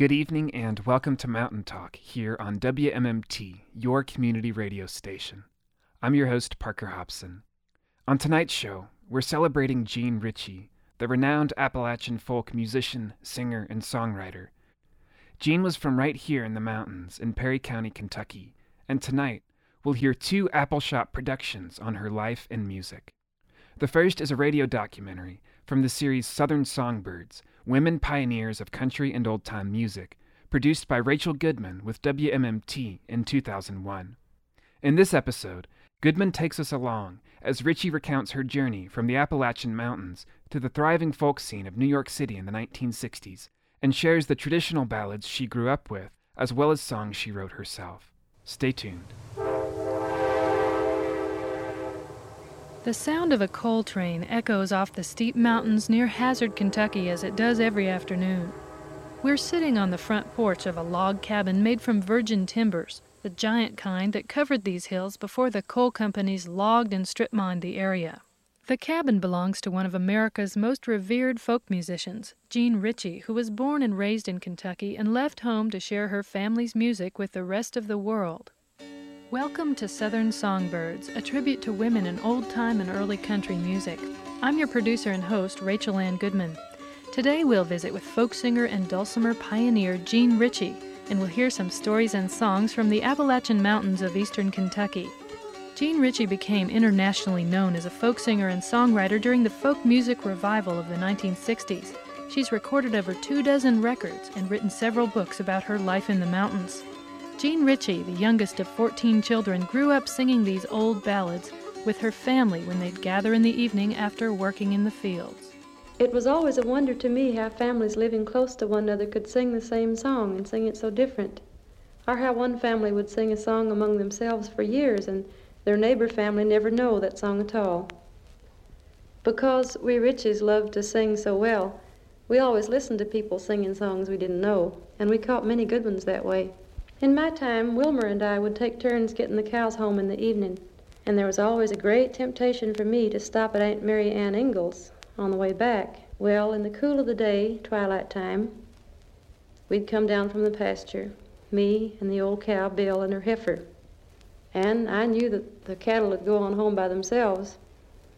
Good evening and welcome to Mountain Talk here on WMMT, your community radio station. I'm your host, Parker Hobson. On tonight's show, we're celebrating Jean Ritchie, the renowned Appalachian folk musician, singer, and songwriter. Jean was from right here in the mountains in Perry County, Kentucky, and tonight we'll hear two Appalshop productions on her life and music. The first is a radio documentary from the series Southern Songbirds Women Pioneers of Country and Old Time Music, produced by Rachel Goodman with WMMT in 2001. In this episode, Goodman takes us along as Ritchie recounts her journey from the Appalachian Mountains to the thriving folk scene of New York City in the 1960s and shares the traditional ballads she grew up with, as well as songs she wrote herself. Stay tuned. The sound of a coal train echoes off the steep mountains near Hazard, Kentucky, as it does every afternoon. We're sitting on the front porch of a log cabin made from virgin timbers, the giant kind that covered these hills before the coal companies logged and strip mined the area. The cabin belongs to one of America's most revered folk musicians, Jean Ritchie, who was born and raised in Kentucky and left home to share her family's music with the rest of the world. Welcome to Southern Songbirds, a tribute to women in old time and early country music. I'm your producer and host, Rachel Ann Goodman. Today we'll visit with folk singer and dulcimer pioneer Jean Ritchie, and we'll hear some stories and songs from the Appalachian Mountains of eastern Kentucky. Jean Ritchie became internationally known as a folk singer and songwriter during the folk music revival of the 1960s. She's recorded over two dozen records and written several books about her life in the mountains. Jean Ritchie, the youngest of 14 children, grew up singing these old ballads with her family when they'd gather in the evening after working in the fields. It was always a wonder to me how families living close to one another could sing the same song and sing it so different, or how one family would sing a song among themselves for years and their neighbor family never know that song at all. Because we Ritchies loved to sing so well, we always listened to people singing songs we didn't know, and we caught many good ones that way. In my time, Wilmer and I would take turns getting the cows home in the evening, and there was always a great temptation for me to stop at Aunt Mary Ann Ingalls on the way back. Well, in the cool of the day, twilight time, we'd come down from the pasture, me and the old cow Bill and her heifer. And I knew that the cattle would go on home by themselves.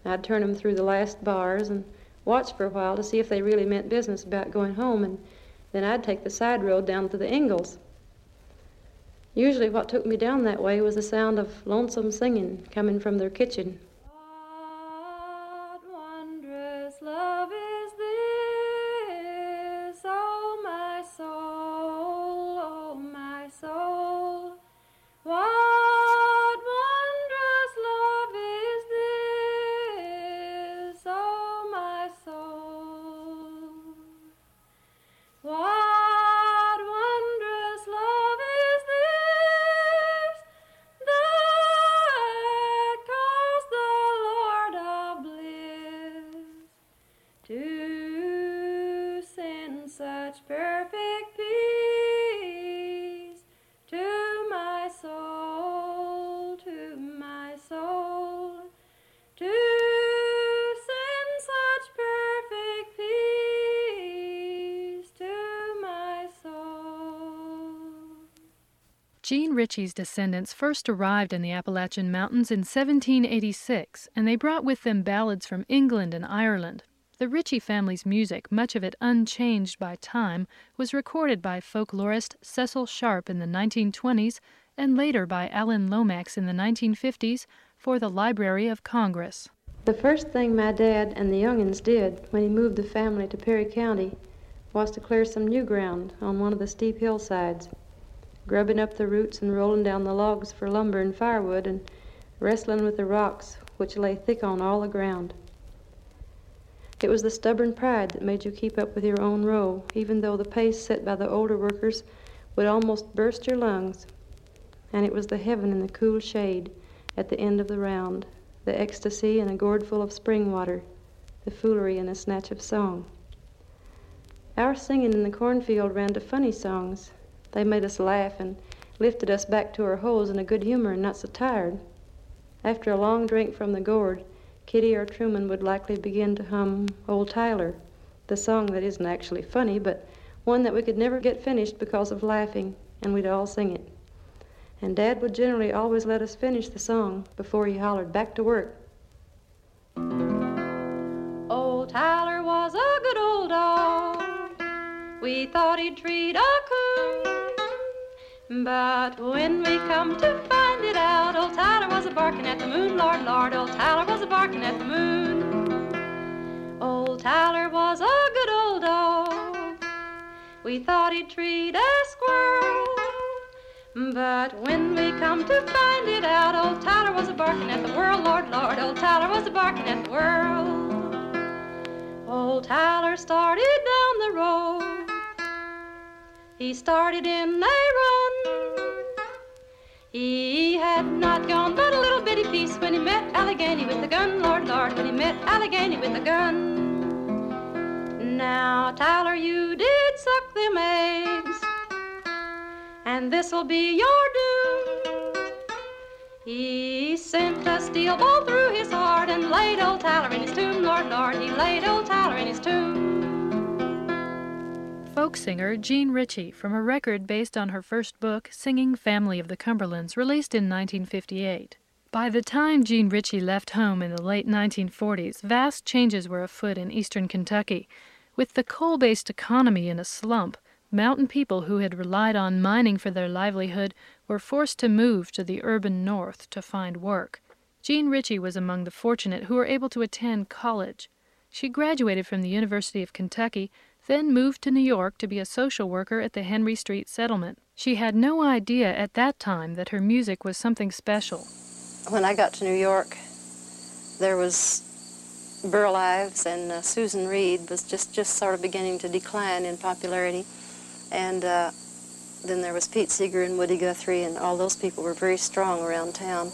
I'd turn 'em through the last bars and watch for a while to see if they really meant business about going home, and then I'd take the side road down to the Ingalls. Usually what took me down that way was the sound of lonesome singing coming from their kitchen. Jean Ritchie's descendants first arrived in the Appalachian Mountains in 1786, and they brought with them ballads from England and Ireland. The Ritchie family's music, much of it unchanged by time, was recorded by folklorist Cecil Sharp in the 1920s and later by Alan Lomax in the 1950s for the Library of Congress. The first thing my dad and the youngins did when he moved the family to Perry County was to clear some new ground on one of the steep hillsides grubbing up the roots and rolling down the logs for lumber and firewood, and wrestling with the rocks which lay thick on all the ground. It was the stubborn pride that made you keep up with your own row, even though the pace set by the older workers would almost burst your lungs. And it was the heaven in the cool shade at the end of the round, the ecstasy in a gourd full of spring water, the foolery in a snatch of song. Our singing in the cornfield ran to funny songs, they made us laugh and lifted us back to our holes in a good humor and not so tired. After a long drink from the gourd, Kitty or Truman would likely begin to hum Old Tyler, the song that isn't actually funny, but one that we could never get finished because of laughing, and we'd all sing it. And Dad would generally always let us finish the song before he hollered back to work. Old Tyler was a. We thought he'd treat a coon. But when we come to find it out, old Tyler was a barking at the moon, Lord, Lord, old Tyler was a barking at the moon. Old Tyler was a good old dog. We thought he'd treat a squirrel. But when we come to find it out, old Tyler was a barking at the world, Lord, Lord, old Tyler was a barking at the world. Old Tyler started down the road. He started in a run. He had not gone but a little bitty piece when he met Allegheny with a gun, Lord, Lord, when he met Allegheny with a gun. Now, Tyler, you did suck them eggs and this'll be your doom. He sent a steel ball through his heart and laid old Tyler in his tomb, Lord, Lord, he laid old Tyler in his tomb. Folk singer Jean Ritchie from a record based on her first book, Singing Family of the Cumberlands, released in 1958. By the time Jean Ritchie left home in the late 1940s, vast changes were afoot in eastern Kentucky. With the coal based economy in a slump, Mountain people who had relied on mining for their livelihood were forced to move to the urban north to find work. Jean Ritchie was among the fortunate who were able to attend college. She graduated from the University of Kentucky, then moved to New York to be a social worker at the Henry Street settlement. She had no idea at that time that her music was something special. When I got to New York, there was Burl Ives and uh, Susan Reed was just, just sort of beginning to decline in popularity. And uh, then there was Pete Seeger and Woody Guthrie, and all those people were very strong around town.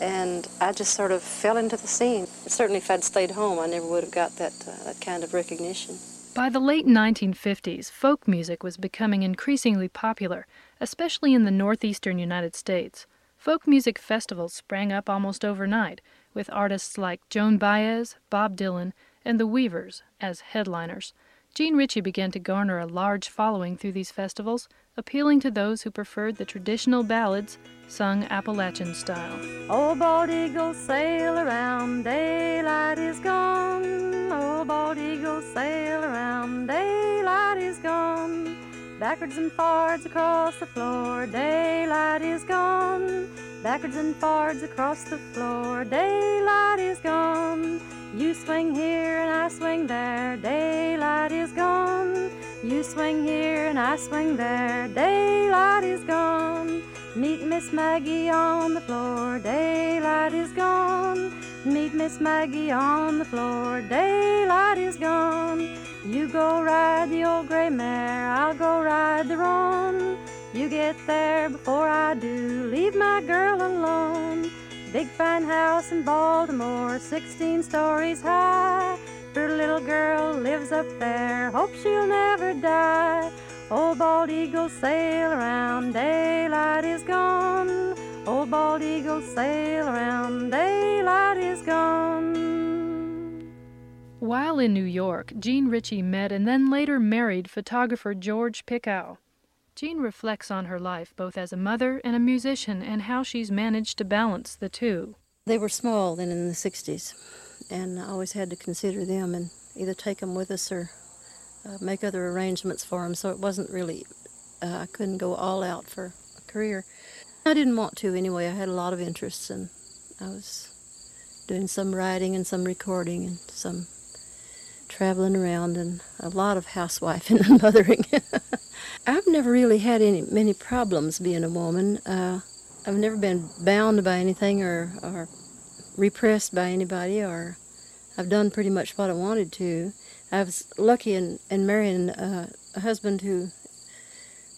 And I just sort of fell into the scene. Certainly, if I'd stayed home, I never would have got that, uh, that kind of recognition. By the late 1950s, folk music was becoming increasingly popular, especially in the northeastern United States. Folk music festivals sprang up almost overnight, with artists like Joan Baez, Bob Dylan, and the Weavers as headliners. Jean Ritchie began to garner a large following through these festivals, appealing to those who preferred the traditional ballads sung Appalachian style. Old bald eagle sail around, daylight is gone. Old bald eagle sail around, daylight is gone. Backwards and forwards across the floor, daylight is gone. Backwards and forwards across the floor, daylight is gone. You swing here and I swing there, daylight is gone. You swing here and I swing there, daylight is gone. Meet Miss Maggie on the floor, daylight is gone. Meet Miss Maggie on the floor, daylight is gone. You go ride the old gray mare, I'll go ride the roan. You get there before I do, leave my girl alone. Big fine house in Baltimore, 16 stories high. Pretty little girl lives up there, hope she'll never die. Old bald eagle sail around, daylight is gone. Old bald eagle sail around, daylight is gone. While in New York, Jean Ritchie met and then later married photographer George Pickow. Jean reflects on her life both as a mother and a musician and how she's managed to balance the two. They were small then in the 60s, and I always had to consider them and either take them with us or uh, make other arrangements for them, so it wasn't really, uh, I couldn't go all out for a career. I didn't want to anyway. I had a lot of interests, and I was doing some writing and some recording and some traveling around and a lot of housewifing and mothering. I've never really had any many problems being a woman. Uh, I've never been bound by anything or, or repressed by anybody, or I've done pretty much what I wanted to. I was lucky in, in marrying uh, a husband who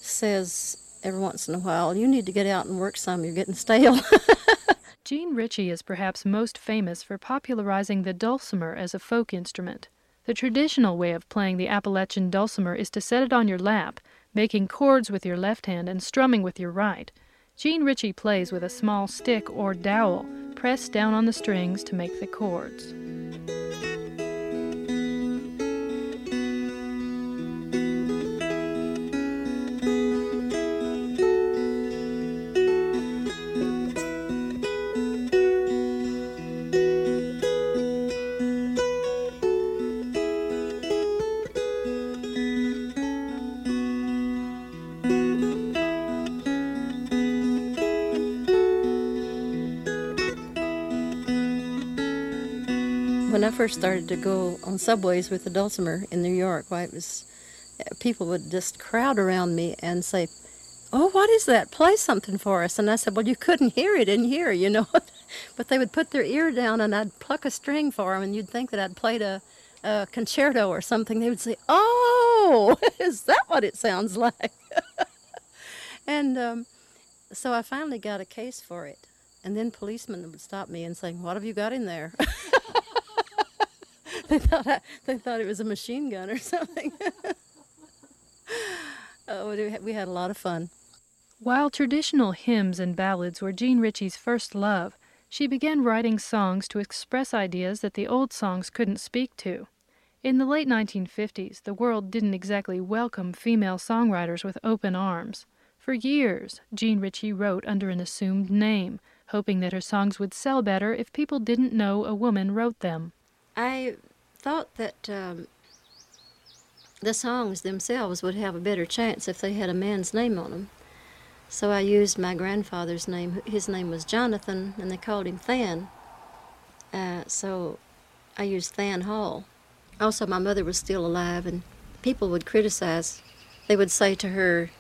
says every once in a while, "You need to get out and work some. You're getting stale." Jean Ritchie is perhaps most famous for popularizing the dulcimer as a folk instrument. The traditional way of playing the Appalachian dulcimer is to set it on your lap making chords with your left hand and strumming with your right. Jean Ritchie plays with a small stick or dowel pressed down on the strings to make the chords. First started to go on subways with the dulcimer in New York, why it was people would just crowd around me and say, "Oh, what is that? Play something for us." And I said, "Well, you couldn't hear it in here, you know." but they would put their ear down, and I'd pluck a string for them, and you'd think that I'd played a, a concerto or something. They would say, "Oh, is that what it sounds like?" and um, so I finally got a case for it, and then policemen would stop me and say, "What have you got in there?" they thought I, they thought it was a machine gun or something. oh, we had a lot of fun. While traditional hymns and ballads were Jean Ritchie's first love, she began writing songs to express ideas that the old songs couldn't speak to. In the late 1950s, the world didn't exactly welcome female songwriters with open arms. For years, Jean Ritchie wrote under an assumed name, hoping that her songs would sell better if people didn't know a woman wrote them. I thought that um, the songs themselves would have a better chance if they had a man's name on them. So I used my grandfather's name. His name was Jonathan, and they called him Than. Uh, so I used Than Hall. Also, my mother was still alive, and people would criticize. They would say to her,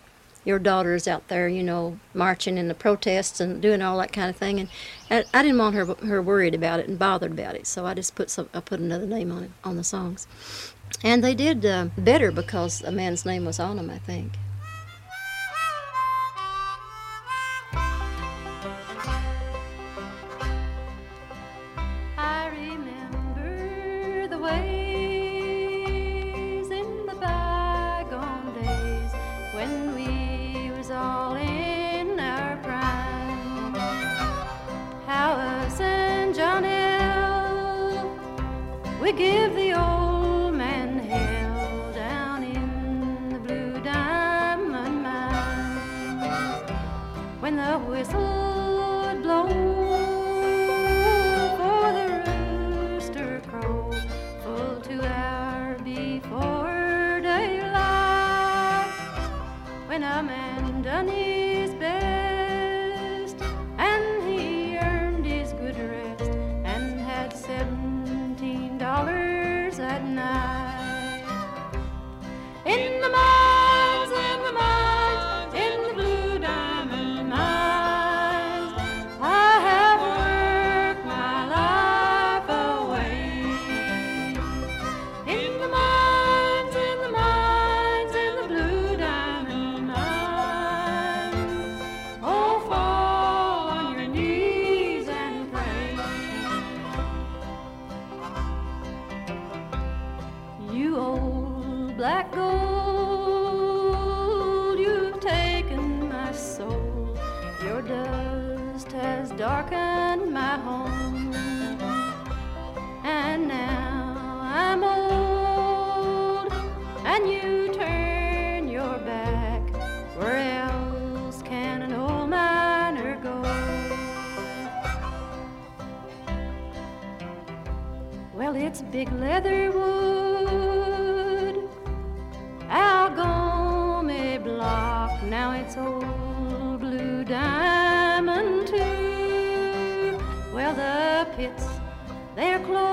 your daughter's out there, you know, marching in the protests and doing all that kind of thing. And I didn't want her her worried about it and bothered about it, so I just put some I put another name on it on the songs, and they did uh, better because a man's name was on them, I think. In the mines, big leather wood, Algoma block. Now it's old blue diamond too. Well, the pits they're closed.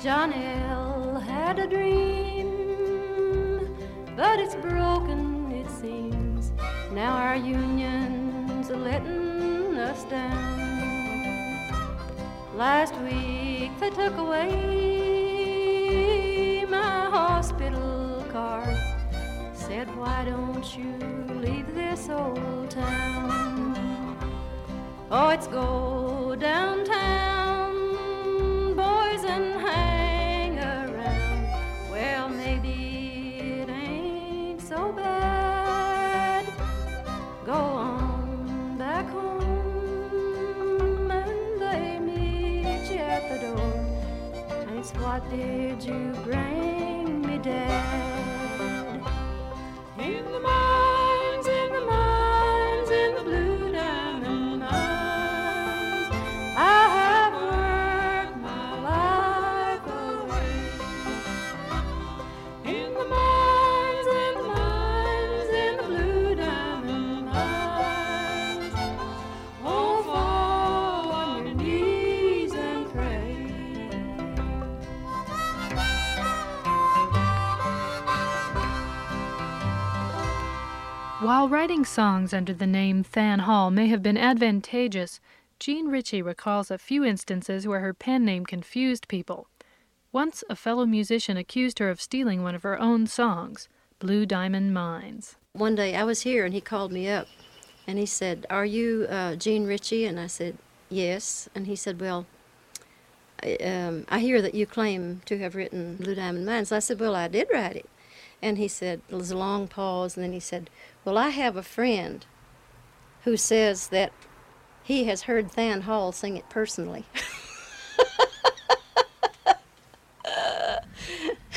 John L. had a dream, but it's broken, it seems. Now our union's letting us down. Last week they took away my hospital card. Said, why don't you leave this old town? Oh, it's go downtown, what did you bring me, Dad? In the mines, While writing songs under the name Than Hall may have been advantageous, Jean Ritchie recalls a few instances where her pen name confused people. Once, a fellow musician accused her of stealing one of her own songs, Blue Diamond Mines. One day I was here and he called me up and he said, Are you uh, Jean Ritchie? And I said, Yes. And he said, Well, I, um, I hear that you claim to have written Blue Diamond Mines. I said, Well, I did write it. And he said, There was a long pause and then he said, Well, I have a friend who says that he has heard Than Hall sing it personally.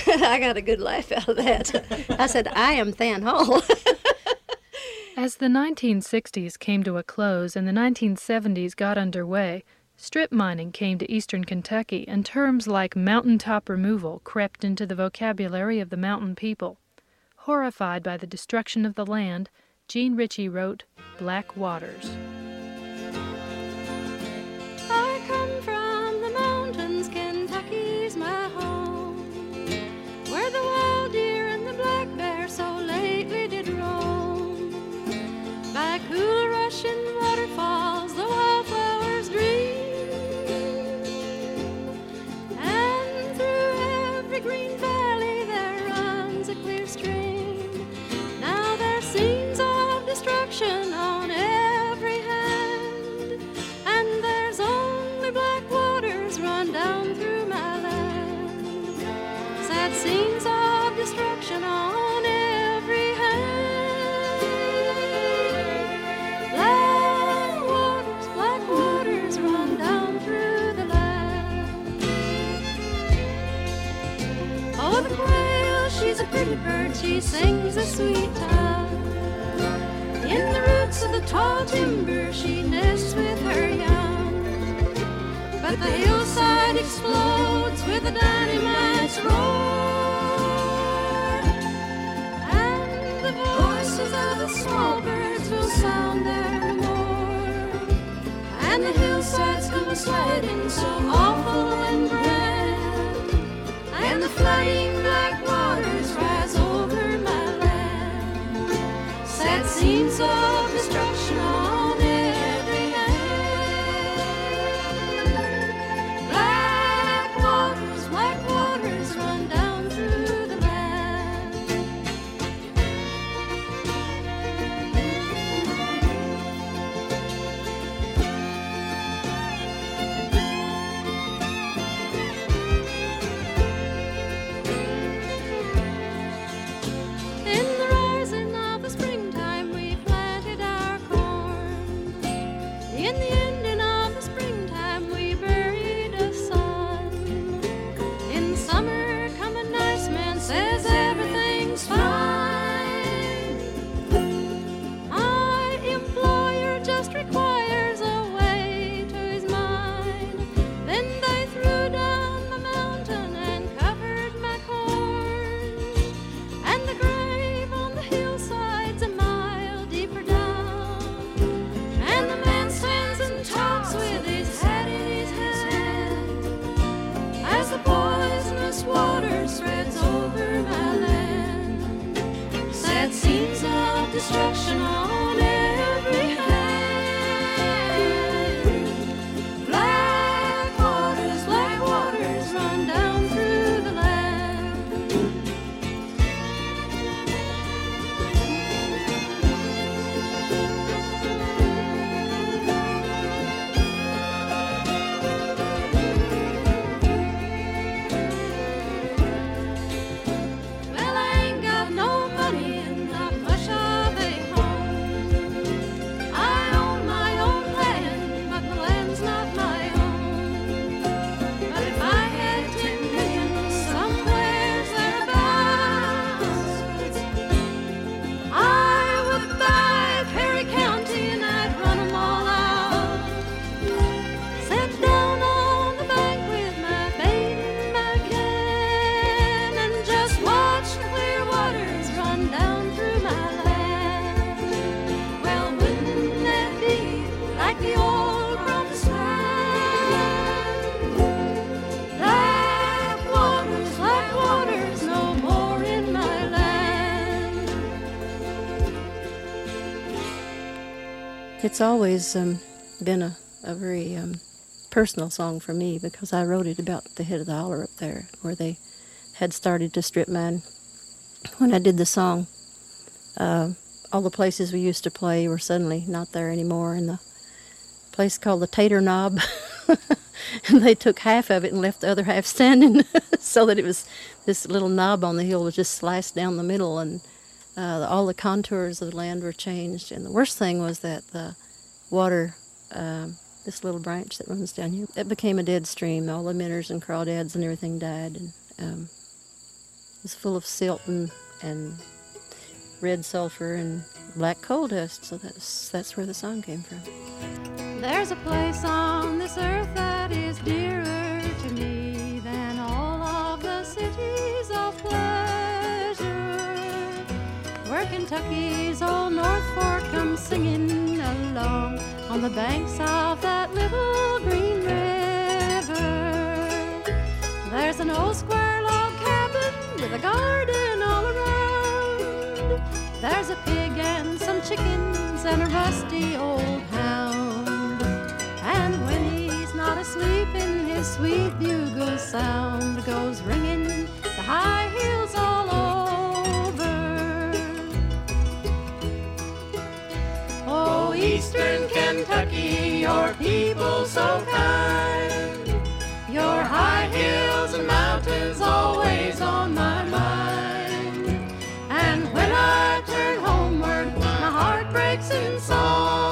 I got a good laugh out of that. I said, I am Than Hall. As the 1960s came to a close and the 1970s got underway, strip mining came to eastern Kentucky, and terms like mountaintop removal crept into the vocabulary of the mountain people. Horrified by the destruction of the land, Jean Ritchie wrote Black Waters. Bird, she sings a sweet time. In the roots of the tall timber, she nests with her young. But the hillside explodes with a dynamite's roar. And the voices of the small birds will sound there no more. And the hillsides come sliding so scenes It's always um, been a, a very um, personal song for me because I wrote it about the head of the holler up there where they had started to strip mine. When I did the song, uh, all the places we used to play were suddenly not there anymore, and the place called the Tater Knob, and they took half of it and left the other half standing, so that it was this little knob on the hill was just sliced down the middle, and uh, all the contours of the land were changed. And the worst thing was that the water, um, this little branch that runs down here, it became a dead stream. All the minnows and crawdads and everything died, and um, it was full of silt and, and red sulfur and black coal dust. So that's that's where the song came from. There's a place on this earth that is dearer to me than all of the cities of pleasure. Where Kentucky's old North Fork comes singing along the banks of that little green river. There's an old square log cabin with a garden all around. There's a pig and some chickens and a rusty old hound. And when he's not asleep in his sweet bugle sound goes ringing the high your people so kind. Your high hills and mountains always on my mind. And when I turn homeward, my heart breaks in song.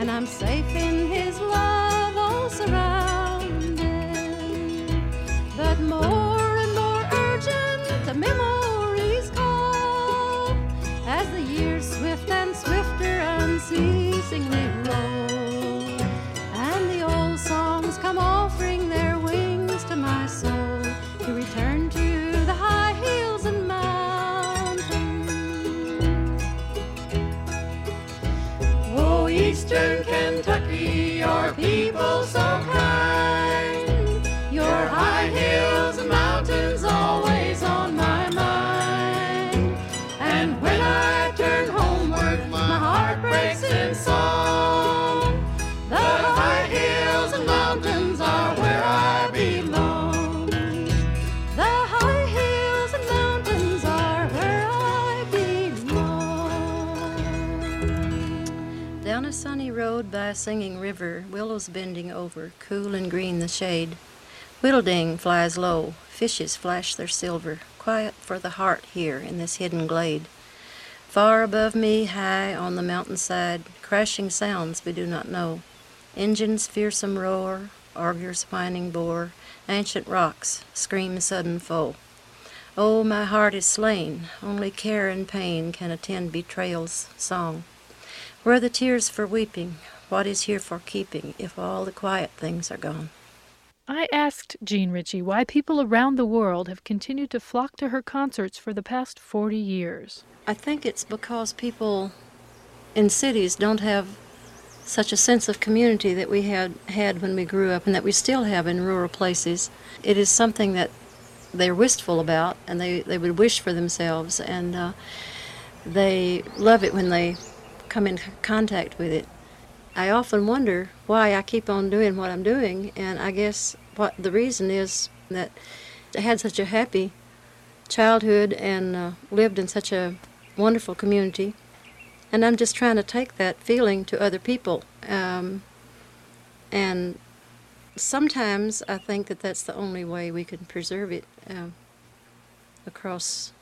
And I'm safe in His love, all surrounded. But more and more urgent, the memories call as the years swift and swifter unceasingly your people so road by a singing river, willows bending over, cool and green the shade. Whittleding flies low, fishes flash their silver, quiet for the heart here in this hidden glade. Far above me, high on the mountainside, crashing sounds we do not know. Engines' fearsome roar, augur's whining bore, ancient rocks scream sudden foe. Oh, my heart is slain, only care and pain can attend betrayal's song. Where are the tears for weeping, what is here for keeping if all the quiet things are gone? I asked Jean Ritchie why people around the world have continued to flock to her concerts for the past 40 years. I think it's because people in cities don't have such a sense of community that we had had when we grew up and that we still have in rural places. It is something that they're wistful about and they, they would wish for themselves and uh, they love it when they come in contact with it. I often wonder why I keep on doing what I'm doing, and I guess what the reason is that I had such a happy childhood and uh, lived in such a wonderful community, and I'm just trying to take that feeling to other people. Um, and sometimes I think that that's the only way we can preserve it um, across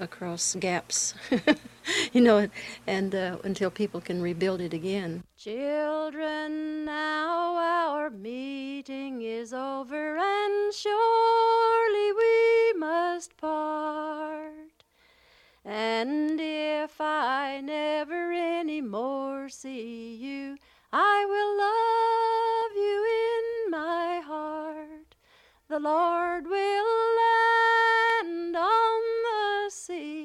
across gaps, you know, and uh, until people can rebuild it again. Children, now our meeting is over, and surely we must part. And if I never any more see you, I will love you in my heart. The Lord will land on the sea.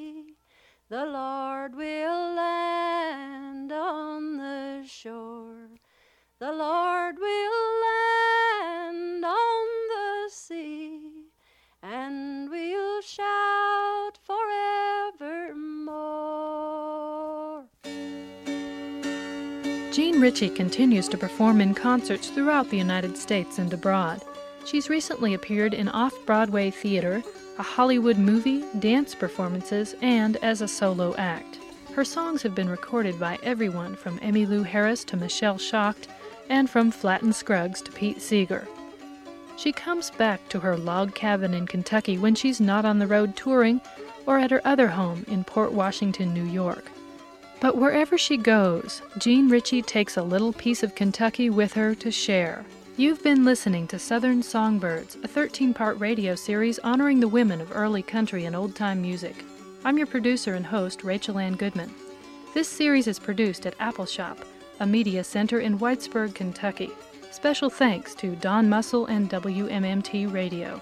The Lord will land on the shore. The Lord will land on the sea. And we'll shout forevermore. Jean Ritchie continues to perform in concerts throughout the United States and abroad. She's recently appeared in off Broadway theater, a Hollywood movie, dance performances, and as a solo act. Her songs have been recorded by everyone from Emmylou Harris to Michelle Shocked, and from Flatt and Scruggs to Pete Seeger. She comes back to her log cabin in Kentucky when she's not on the road touring or at her other home in Port Washington, New York. But wherever she goes, Jean Ritchie takes a little piece of Kentucky with her to share. You've been listening to Southern Songbirds, a 13 part radio series honoring the women of early country and old time music. I'm your producer and host, Rachel Ann Goodman. This series is produced at Appalshop, a media center in Whitesburg, Kentucky. Special thanks to Don Muscle and WMMT Radio.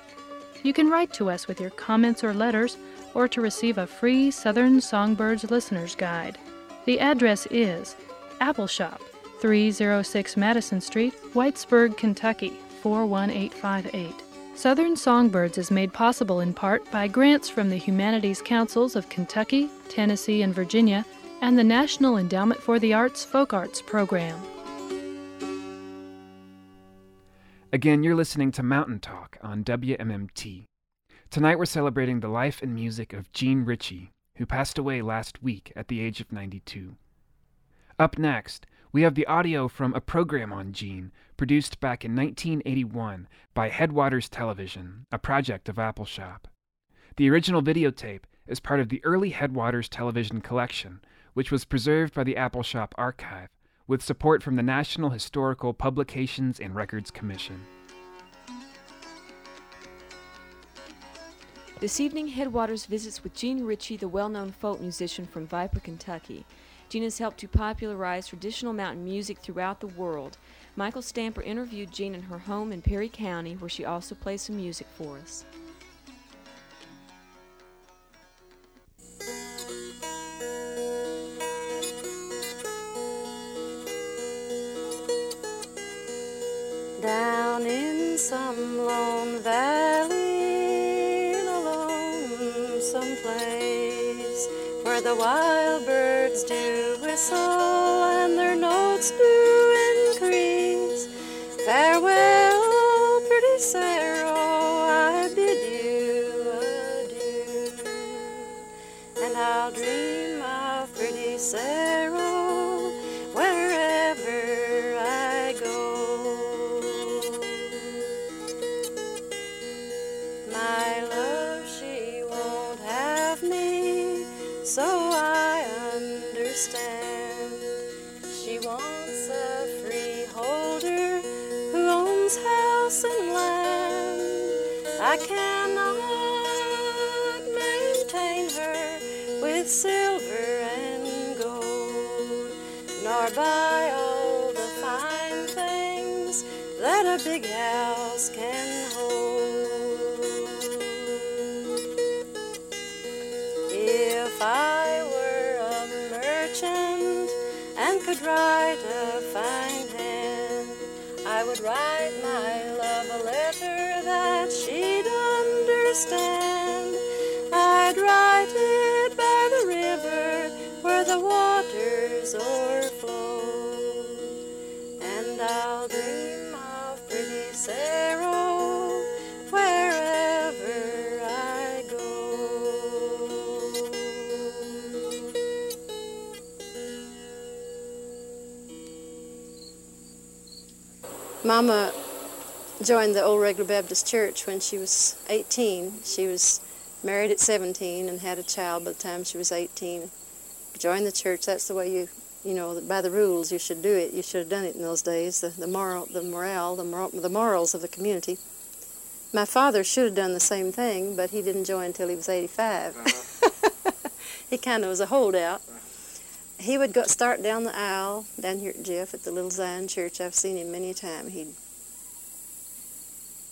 You can write to us with your comments or letters, or to receive a free Southern Songbirds Listener's Guide. The address is Appalshop, 306 Madison Street, Whitesburg, Kentucky, 41858. Southern Songbirds is made possible in part by grants from the Humanities Councils of Kentucky, Tennessee, and Virginia, and the National Endowment for the Arts Folk Arts Program. Again, you're listening to Mountain Talk on WMMT. Tonight we're celebrating the life and music of Jean Ritchie, who passed away last week at the age of 92. Up next, we have the audio from a program on Jean produced back in 1981 by Headwaters Television, a project of Appalshop. The original videotape is part of the early Headwaters Television collection, which was preserved by the Appalshop archive with support from the National Historical Publications and Records Commission. This evening, Headwaters visits with Jean Ritchie, the well known folk musician from Viper, Kentucky. Has helped to popularize traditional mountain music throughout the world. Michael Stamper interviewed Jean in her home in Perry County, where she also plays some music for us. Down in some lone valley, the wild birds do whistle and their notes do increase. Farewell, pretty Sarah, I bid you adieu, and I'll dream of pretty Sarah write a fine hand, I would write my love a letter that she'd understand. Mama joined the Old Regular Baptist Church when she was 18. She was married at 17 and had a child by the time she was 18. Joined the church. That's the way you, you know, by the rules you should do it. You should have done it in those days. The, the moral, the morale, the, mor- the morals of the community. My father should have done the same thing, but he didn't join until he was 85. Uh-huh. he kind of was a holdout. He would go start down the aisle down here at Jeff at the Little Zion Church. I've seen him many a time. He'd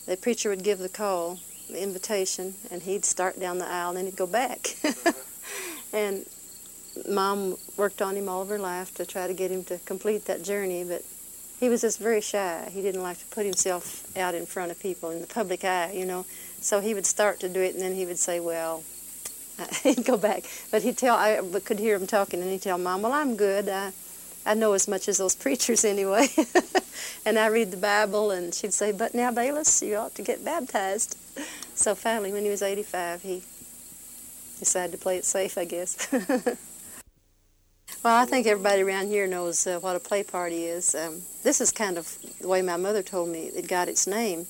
the preacher would give the call, the invitation, and he'd start down the aisle and then he'd go back. and mom worked on him all of her life to try to get him to complete that journey, but he was just very shy. He didn't like to put himself out in front of people in the public eye, you know. So he would start to do it, and then he would say, "Well," he'd go back. But he'd tell. I could hear him talking, and he'd tell mom, "Well, I'm good. I, I know as much as those preachers anyway." and I read the Bible, and she'd say, "But now, Bayless, you ought to get baptized." So finally, when he was 85, he decided to play it safe, I guess. well, I think everybody around here knows uh, what a play party is. Um, this is kind of the way my mother told me it got its name.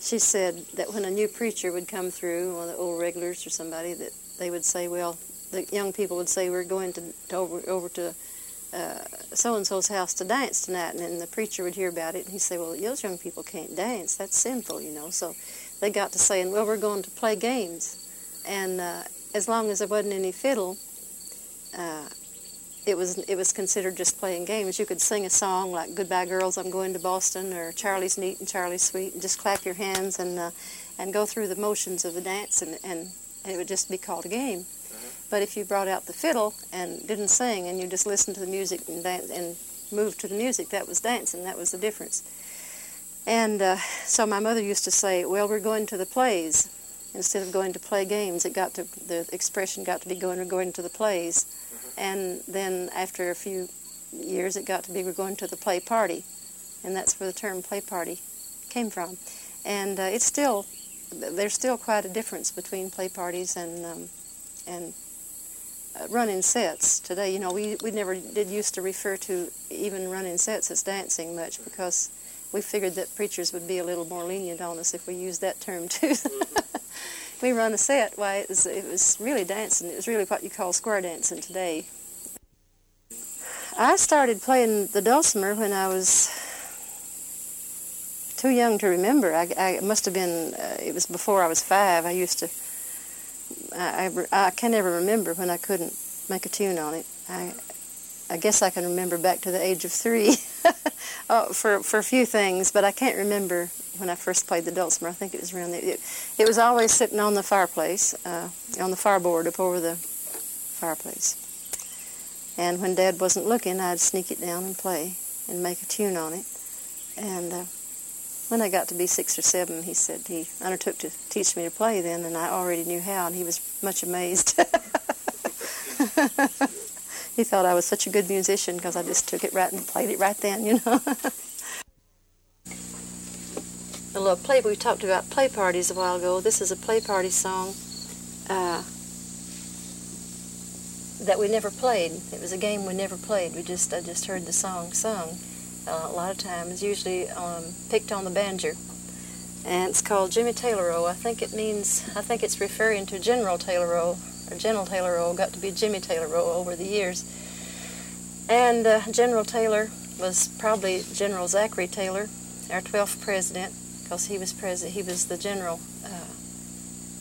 She said that when a new preacher would come through, one of the old regulars or somebody, that they would say, well, the young people would say, we're going to, to over, over to uh, so-and-so's house to dance tonight, and then the preacher would hear about it, and he'd say, well, those young people can't dance. That's sinful, you know. So they got to saying, well, we're going to play games. And uh, as long as there wasn't any fiddle, uh, it was it was considered just playing games. You could sing a song like "Goodbye Girls, I'm Going to Boston" or "Charlie's Neat and Charlie's Sweet," and just clap your hands and uh, and go through the motions of the dance, and, and, it would just be called a game. But if you brought out the fiddle and didn't sing, and you just listened to the music and dan- and moved to the music, that was dancing. That was the difference. And uh, so my mother used to say, "Well, we're going to the plays." Instead of going to play games, it got to the expression got to be going we're going to the plays. And then after a few years, it got to be we're going to the play party, and that's where the term play party came from. And uh, it's still there's still quite a difference between play parties and um, and uh, running sets today. You know, we we never did used to refer to even running sets as dancing much because we figured that preachers would be a little more lenient on us if we used that term too. we run a set. Why it was it was really dancing. It was really what you call square dancing today. I started playing the dulcimer when I was too young to remember. I, I must have been. Uh, it was before I was five. I used to. I, I, I can never remember when I couldn't make a tune on it. I I guess I can remember back to the age of three oh, for for a few things, but I can't remember when I first played the dulcimer. I think it was around there. It, it was always sitting on the fireplace, uh, on the fireboard up over the fireplace. And when Dad wasn't looking, I'd sneak it down and play and make a tune on it. And uh, when I got to be six or seven, he said he undertook to teach me to play then, and I already knew how, and he was much amazed. he thought I was such a good musician because I just took it right and played it right then, you know. a little play. We talked about play parties a while ago. This is a play party song uh, that we never played. It was a game we never played. We just I just heard the song sung uh, a lot of times, usually um, picked on the banjo. And it's called Jimmy Taylor I think it means, I think it's referring to General Taylor or General Taylor O got to be Jimmy Taylor O over the years. And uh, General Taylor was probably General Zachary Taylor, our 12th president, because he was president. He was the general uh,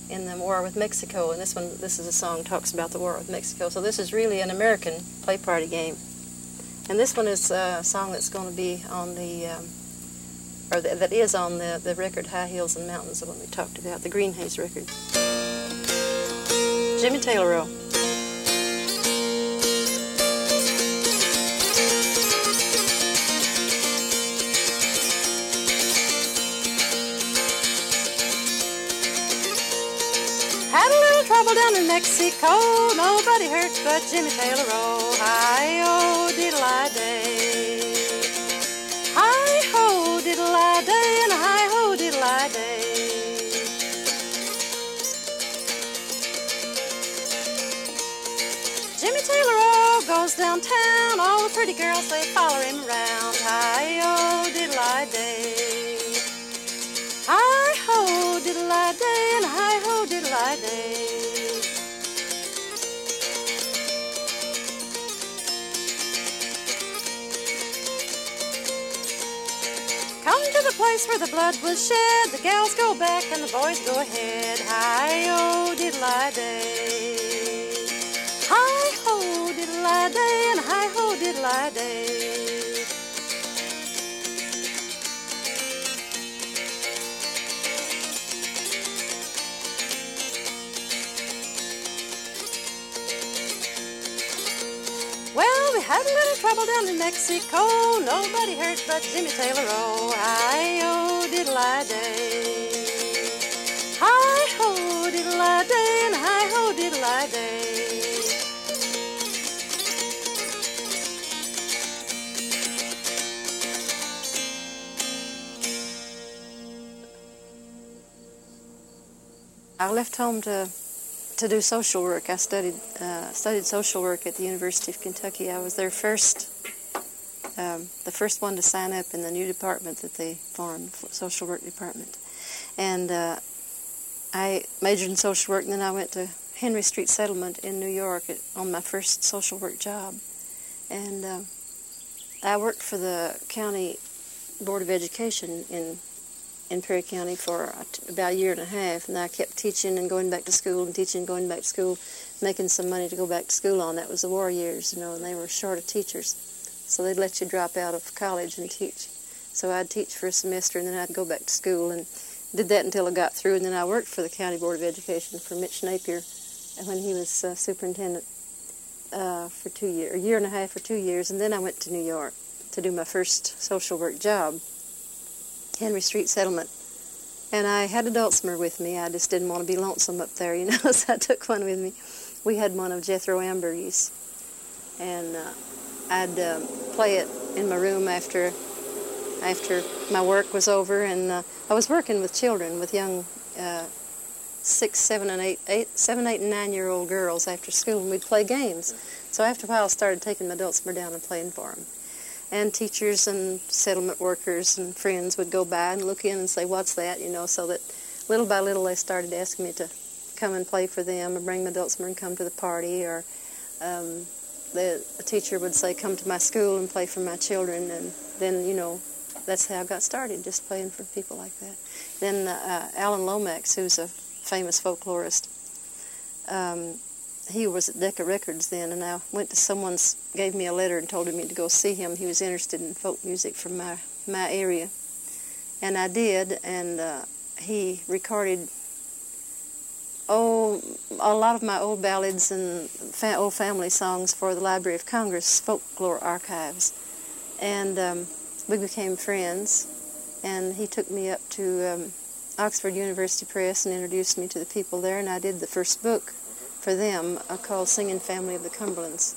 in the war with Mexico, and this one, this is a song talks about the war with Mexico. So this is really an American play party game. And this one is a song that's going to be on the um, or that, that is on the, the record High Hills and Mountains, the one we talked about, the Greenhays record. Jimmy Taylor. Had a little trouble down in Mexico. Nobody hurts but Jimmy Taylor. Oh, hi oh, diddle I day. Hi ho, diddle I day, and goes downtown. All the pretty girls they follow him around. Hi oh, diddle I day. Hi oh, ho, diddle I day, and hi oh, ho, diddle I day. Come to the place where the blood was shed. The gals go back and the boys go ahead. Hi oh, ho, diddle I day. Had a little trouble down in Mexico. Nobody hurt but Jimmy Taylor. Oh, hi ho, diddle I day. Hi ho, diddle I day, and hi ho, diddle I day. I left home to to do social work. I studied uh, studied social work at the University of Kentucky. I was their first, um, the first one to sign up in the new department that they formed, social work department. And uh, I majored in social work, and then I went to Henry Street Settlement in New York at, on my first social work job. And uh, I worked for the county board of education in in Perry County for about a year and a half, and I kept teaching and going back to school and teaching and going back to school, making some money to go back to school on. That was the war years, you know, and they were short of teachers, so they'd let you drop out of college and teach. So I'd teach for a semester, and then I'd go back to school and did that until I got through, and then I worked for the County Board of Education for Mitch Napier when he was uh, superintendent uh, for two years, a year and a half or two years, and then I went to New York to do my first social work job. Henry Street Settlement. And I had a dulcimer with me. I just didn't want to be lonesome up there, you know, so I took one with me. We had one of Jethro Amburgey's, and uh, I'd uh, play it in my room after after my work was over. And uh, I was working with children, with young uh, six, seven, and eight, eight, seven, eight, and nine-year-old girls after school, and we'd play games. So after a while, I started taking my dulcimer down and playing for them and teachers and settlement workers and friends would go by and look in and say, "What's that?" You know, so that little by little they started asking me to come and play for them, or bring my dulcimer and come to the party, or um, the a teacher would say, "Come to my school and play for my children," and then you know, that's how I got started, just playing for people like that. Then uh, Alan Lomax, who's a famous folklorist. Um, he was at Decca Records then, and I went to someone's, gave me a letter and told me to go see him. He was interested in folk music from my, my area. And I did, and uh, he recorded, oh, a lot of my old ballads and fa- old family songs for the Library of Congress folklore archives. And um, we became friends, and he took me up to um, Oxford University Press and introduced me to the people there, and I did the first book for them uh, called Singing Family of the Cumberlands.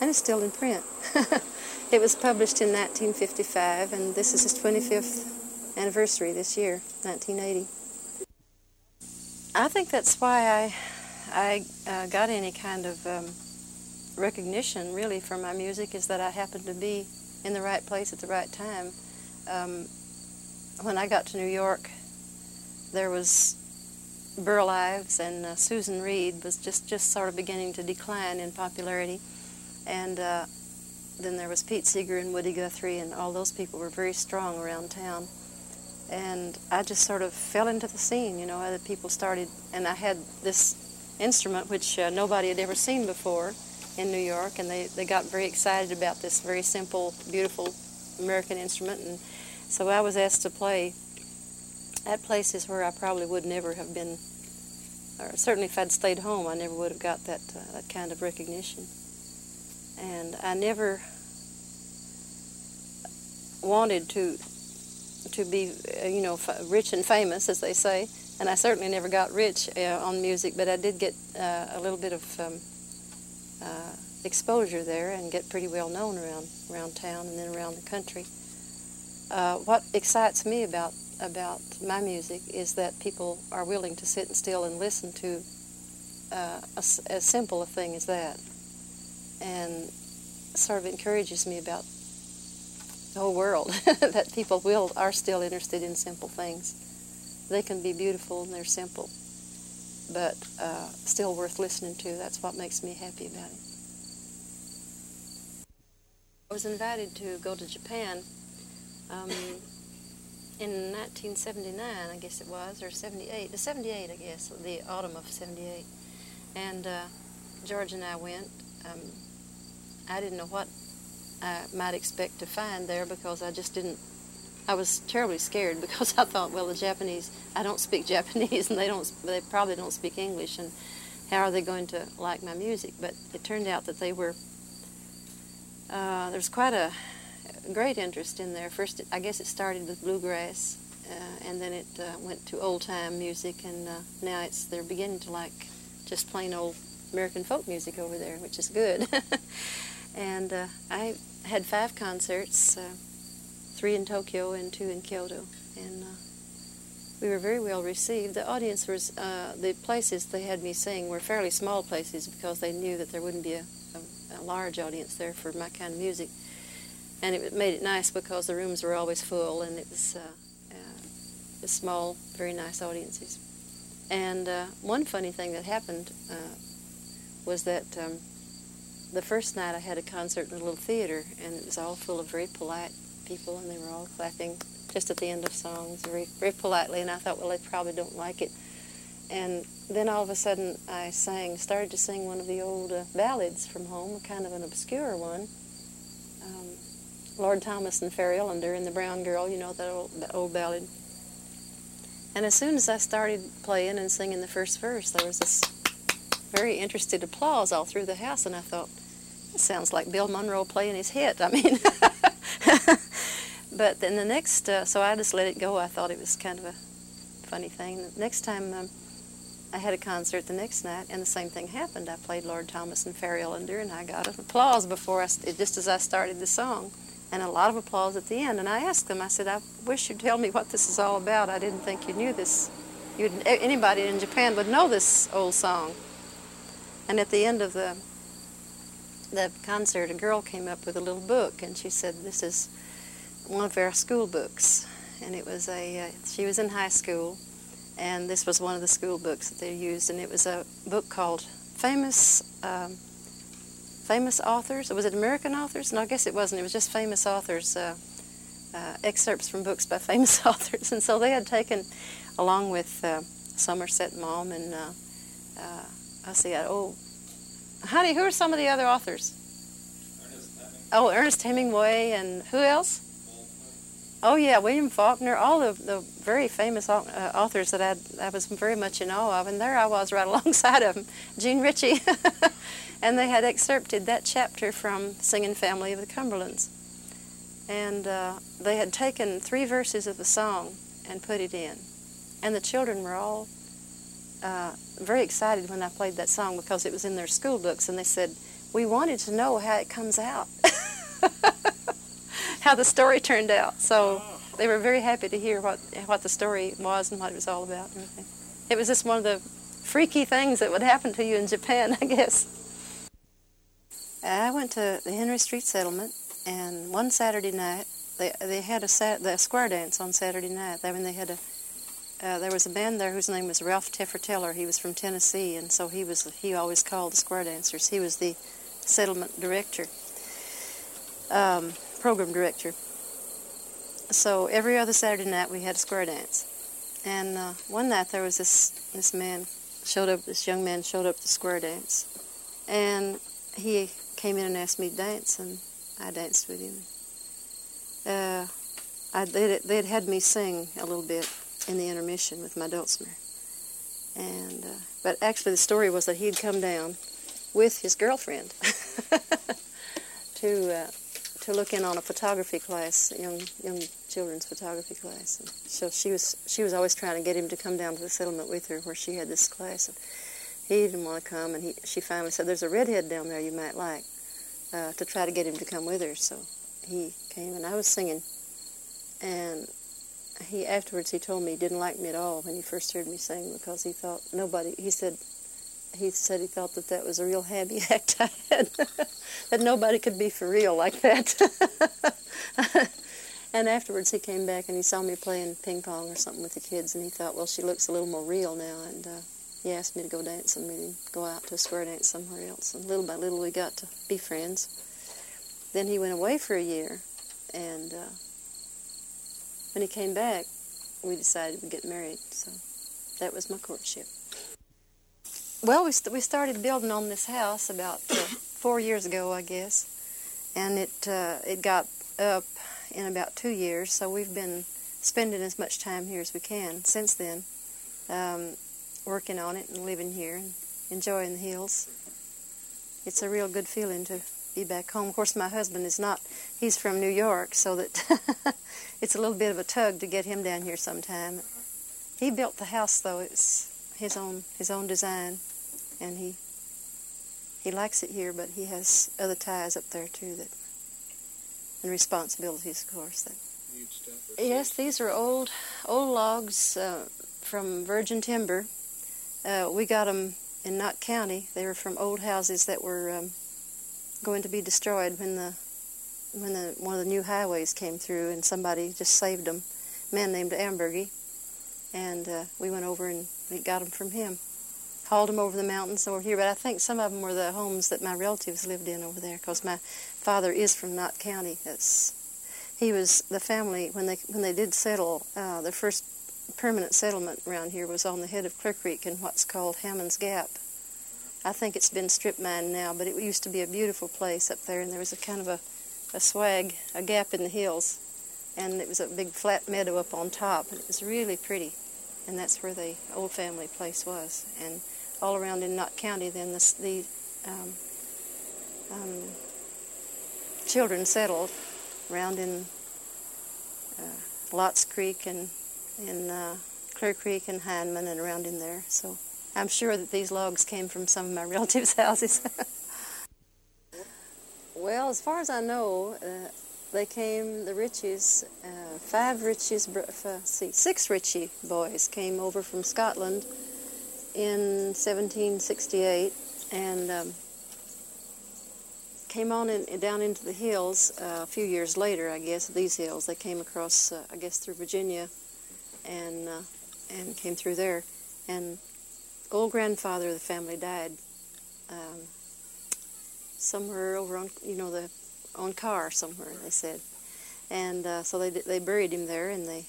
And it's still in print. it was published in 1955, and this is its 25th anniversary this year, 1980. I think that's why I, I uh, got any kind of um, recognition, really, for my music, is that I happened to be in the right place at the right time. Um, when I got to New York, there was Burl Ives and uh, Susan Reed was just, just sort of beginning to decline in popularity. And uh, then there was Pete Seeger and Woody Guthrie, and all those people were very strong around town. And I just sort of fell into the scene, you know, other people started, and I had this instrument which uh, nobody had ever seen before in New York, and they, they got very excited about this very simple, beautiful American instrument. And So I was asked to play at places where I probably would never have been, or certainly if I'd stayed home, I never would have got that, uh, that kind of recognition. And I never wanted to to be, uh, you know, rich and famous, as they say. And I certainly never got rich uh, on music, but I did get uh, a little bit of um, uh, exposure there and get pretty well known around around town and then around the country. Uh, what excites me about about my music is that people are willing to sit and still and listen to uh, as simple a thing as that, and sort of encourages me about the whole world that people will are still interested in simple things. They can be beautiful and they're simple, but uh, still worth listening to. That's what makes me happy about it. I was invited to go to Japan um, in 1979, I guess it was, or 78. The 78, I guess, the autumn of 78. And uh, George and I went. Um, I didn't know what I might expect to find there because I just didn't. I was terribly scared because I thought, well, the Japanese, I don't speak Japanese, and they don't. They probably don't speak English, and how are they going to like my music? But it turned out that they were. Uh, there's quite a great interest in there. First, I guess it started with bluegrass, uh, and then it uh, went to old time music, and uh, now it's they're beginning to like just plain old American folk music over there, which is good. and uh, I had five concerts, uh, three in Tokyo and two in Kyoto, and uh, we were very well received. The audience was uh, the places they had me sing were fairly small places because they knew that there wouldn't be a, a, a large audience there for my kind of music, and it made it nice because the rooms were always full and it was. Uh, uh, small, very nice audiences. And one funny thing that happened was that um, the first night I had a concert in a little theater, and it was all full of very polite people, and they were all clapping just at the end of songs very, very politely. And I thought, well, they probably don't like it. And then all of a sudden, I sang, started to sing one of the old uh, ballads from home, kind of an obscure one. Um, Lord Thomas and Fair Ellender and the Brown Girl, you know that old, that old ballad. And as soon as I started playing and singing the first verse, there was this very interested applause all through the house, and I thought, it sounds like Bill Monroe playing his hit. I mean, but then the next, uh, so I just let it go. I thought it was kind of a funny thing. The next time um, I had a concert the next night, and the same thing happened. I played Lord Thomas and Fair Ellender, and I got applause before I, just as I started the song, and a lot of applause at the end. And I asked them, I said, I wish you'd tell me what this is all about. I didn't think you knew this. You'd, anybody in Japan would know this old song. And at the end of the the concert, a girl came up with a little book, and she said, "This is one of our school books." And it was a. Uh, she was in high school, and this was one of the school books that they used, and it was a book called "Famous." Um, famous authors. Was it American authors? No, I guess it wasn't. It was just famous authors. Uh, uh, excerpts from books by famous authors, and so they had taken, along with uh, Somerset Maugham and uh, uh, I see. Oh, honey, who are some of the other authors? Ernest oh, Ernest Hemingway and who else? Oh yeah, William Faulkner, all the, the very famous uh, authors that I'd, I was very much in awe of, and there I was right alongside of them, Jean Ritchie, and they had excerpted that chapter from Singing Family of the Cumberlands, and uh, they had taken three verses of the song and put it in, and the children were all uh, very excited when I played that song because it was in their school books, and they said, We wanted to know how it comes out, how the story turned out. So they were very happy to hear what, what the story was and what it was all about. It was just one of the freaky things that would happen to you in Japan, I guess. I went to the Henry Street Settlement, and one Saturday night, they, they had a the square dance on Saturday night. I mean, they had a uh, there was a band there whose name was Ralph Tefferteller. He was from Tennessee, and so he was he always called the square dancers. He was the settlement director, um, program director. So every other Saturday night we had a square dance, and uh, one night there was this this man showed up. This young man showed up to square dance, and he came in and asked me to dance, and I danced with him. Uh, I, they'd, they'd had me sing a little bit in the intermission with my dulcimer. And, uh, but actually the story was that he'd come down with his girlfriend to, uh, to look in on a photography class, young, young children's photography class. And so she was, she was always trying to get him to come down to the settlement with her where she had this class. And he didn't want to come, and he, she finally said, there's a redhead down there you might like, uh, to try to get him to come with her. So he came, and I was singing. And he afterwards he told me he didn't like me at all when he first heard me sing because he thought nobody. He said he said he thought that that was a real happy act I had, that nobody could be for real like that. and afterwards he came back and he saw me playing ping pong or something with the kids, and he thought, well, she looks a little more real now, and. Uh, he asked me to go dancing with him, go out to a square dance somewhere else. And little by little, we got to be friends. Then he went away for a year, and uh, when he came back, we decided to get married. So that was my courtship. Well, we, st- we started building on this house about uh, four years ago, I guess, and it uh, it got up in about two years. So we've been spending as much time here as we can since then. Um, working on it and living here and enjoying the hills. It's a real good feeling to be back home. Of course, my husband is not, he's from New York, so that it's a little bit of a tug to get him down here sometime. He built the house, though. It's his own, his own design, and he, he likes it here, but he has other ties up there, too, that, and responsibilities, of course. That, yes, these are old, old logs uh, from virgin timber uh, we got them in Knott County. They were from old houses that were um, going to be destroyed when the when the, one of the new highways came through, and somebody just saved them. A man named Amburgey, and uh, we went over and we got them from him. Hauled them over the mountains over here, but I think some of them were the homes that my relatives lived in over there, because my father is from Knott County. That's he was the family when they when they did settle. Uh, the first permanent settlement around here was on the head of Clear Creek in what's called Hammond's Gap. I think it's been strip mined now, but it used to be a beautiful place up there, and there was a kind of a, a swag, a gap in the hills, and it was a big flat meadow up on top, and it was really pretty, and that's where the old family place was. And all around in Knott County, then the, the um, um, children settled around in uh, Lots Creek and in uh, Clear Creek and Hindman and around in there. So I'm sure that these logs came from some of my relatives' houses. well, as far as I know, uh, they came, the Ritchies, uh, five Ritchies, uh, see, six Ritchie boys came over from Scotland in 1768 and um, came on in, down into the hills uh, a few years later, I guess, these hills. They came across, uh, I guess, through Virginia and uh, and came through there. And old grandfather of the family died um, somewhere over on you know the on car somewhere they said, and uh, so they they buried him there and they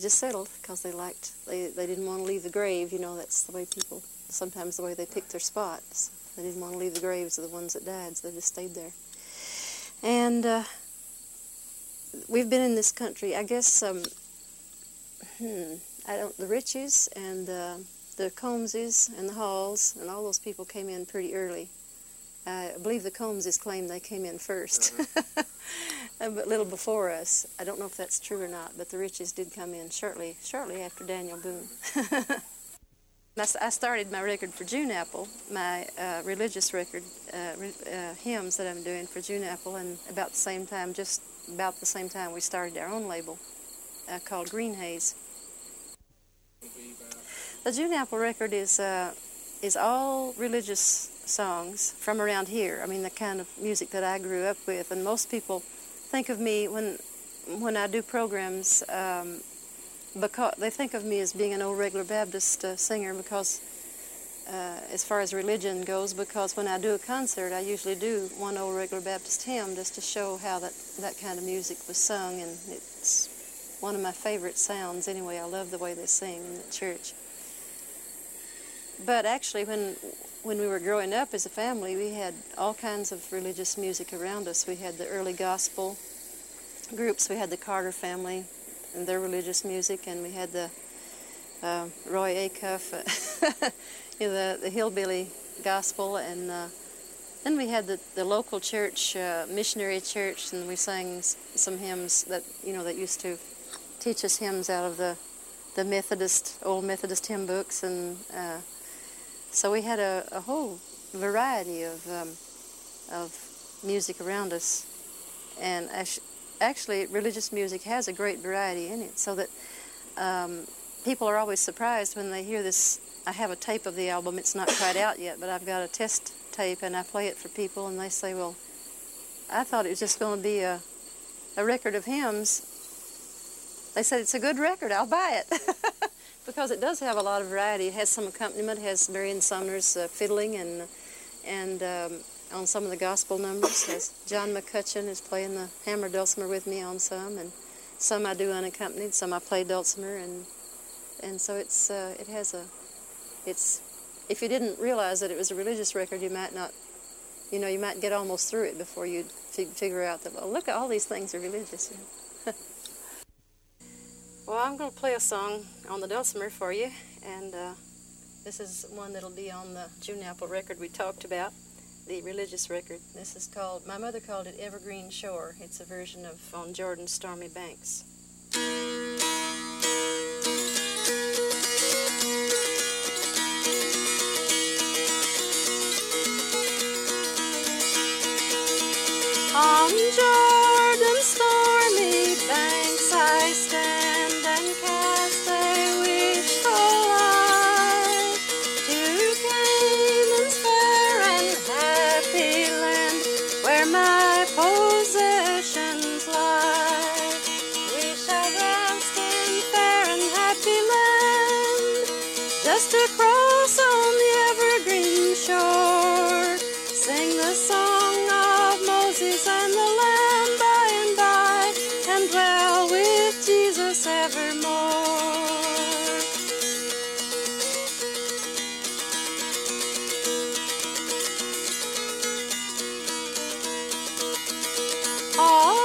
just settled because they liked they they didn't want to leave the grave. You know that's the way people sometimes the way they pick their spots. They didn't want to leave the graves of the ones that died, so they just stayed there. And uh, we've been in this country, I guess. Um, hmm, I don't, the Ritchies and uh, the Combses and the Halls and all those people came in pretty early. I believe the Combses claim they came in 1st uh-huh. but little before us. I don't know if that's true or not, but the Ritchies did come in shortly, shortly after Daniel Boone. I started my record for June Apple, my uh, religious record, uh, uh, hymns that I'm doing for June Apple, and about the same time, just about the same time, we started our own label uh, called Greenhays. The June Apple record is uh, is all religious songs from around here. I mean, the kind of music that I grew up with, and most people think of me when when I do programs. Um, because they think of me as being an old regular Baptist uh, singer because uh, as far as religion goes because when I do a concert I usually do one old regular Baptist hymn just to show how that, that kind of music was sung and it's one of my favorite sounds anyway. I love the way they sing in the church. But actually, when when we were growing up as a family, we had all kinds of religious music around us. We had the early gospel, groups. We had the Carter family and their religious music, and we had the uh, Roy Acuff, you know, the, the hillbilly gospel, and uh, then we had the, the local church, uh, missionary church, and we sang some hymns that you know that used to teach us hymns out of the the Methodist old Methodist hymn books, and uh, so we had a, a whole variety of um, of music around us, and actually, religious music has a great variety in it, so that um, people are always surprised when they hear this. I have a tape of the album. It's not quite out yet, but I've got a test tape, and I play it for people, and they say, "Well, I thought it was just going to be a a record of hymns." They said it's a good record. I'll buy it because it does have a lot of variety. It has some accompaniment. Has Marion Sumner's uh, fiddling and and um, on some of the gospel numbers. Has John McCutcheon is playing the hammer dulcimer with me on some, and some I do unaccompanied. Some I play dulcimer, and and so it's uh, it has a it's if you didn't realize that it was a religious record, you might not. You know, you might get almost through it before you figure out that, well, look, at all these things are religious. Well, I'm going to play a song on the dulcimer for you, and uh, this is one that'll be on the June Apple record we talked about, the religious record. This is called, my mother called it Evergreen Shore. It's a version of On Jordan's Stormy Banks. On Jordan's stormy banks I stand All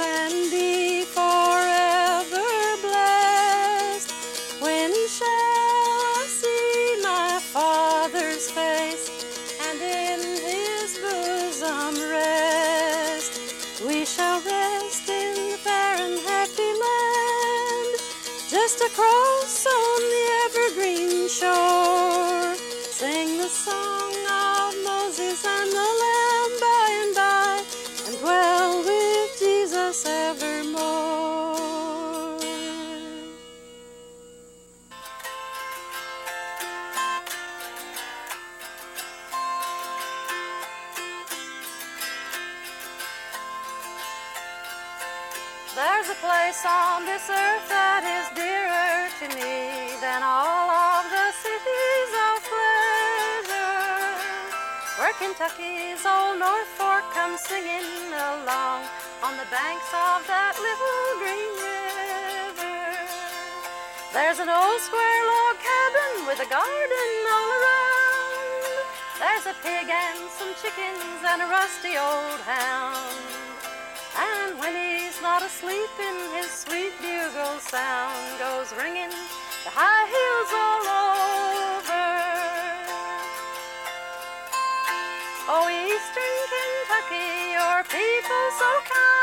and be forever blessed? When shall I see my Father's face and in his bosom rest? We shall rest in the fair and happy land, just across on the evergreen shore. Sing the song of Moses and the Lamb Jesus evermore. There's a place on this earth that is dearer to me than all Where Kentucky's old North Fork comes singing along on the banks of that little green river. There's an old square log cabin with a garden all around. There's a pig and some chickens and a rusty old hound. And when he's not asleep in his sweet bugle sound goes ringing the high heels all over. Eastern Kentucky, your people so kind.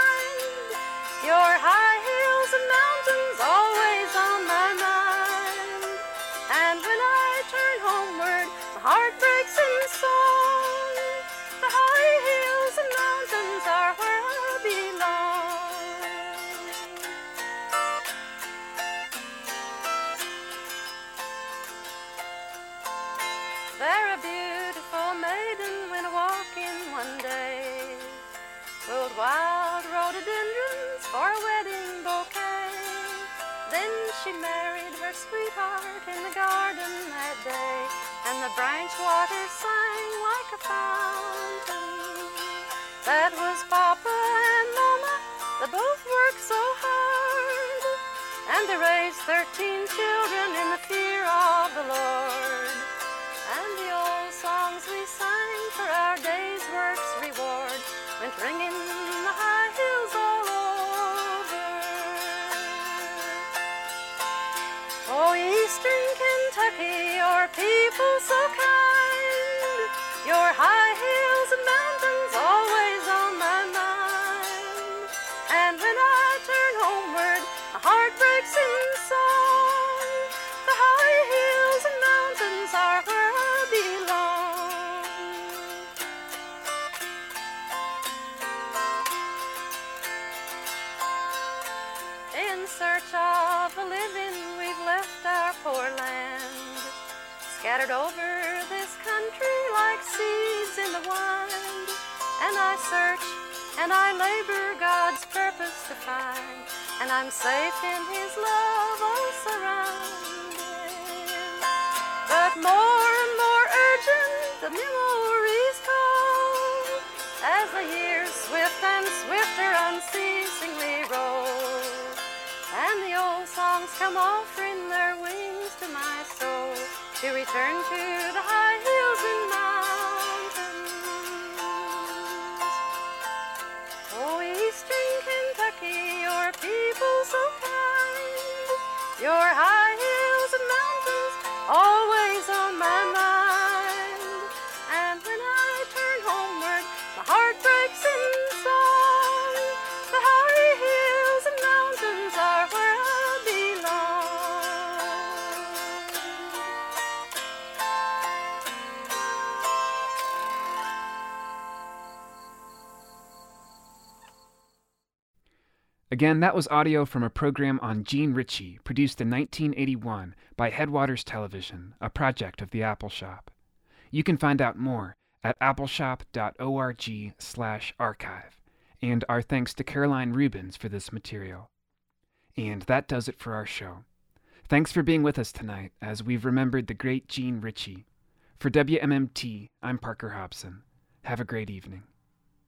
Sweetheart in the garden that day, and the branch water sang like a fountain. That was Papa and Mama, they both worked so hard, and they raised thirteen children in the fear of the Lord. And the old songs we sang for our day's work's reward went ringing so kind, your high Again, that was audio from a program on Jean Ritchie, produced in 1981 by Headwaters Television, a project of the Appalshop. You can find out more at appalshop.org/archive. And our thanks to Caroline Rubens for this material. And that does it for our show. Thanks for being with us tonight as we've remembered the great Jean Ritchie. For WMMT, I'm Parker Hobson. Have a great evening.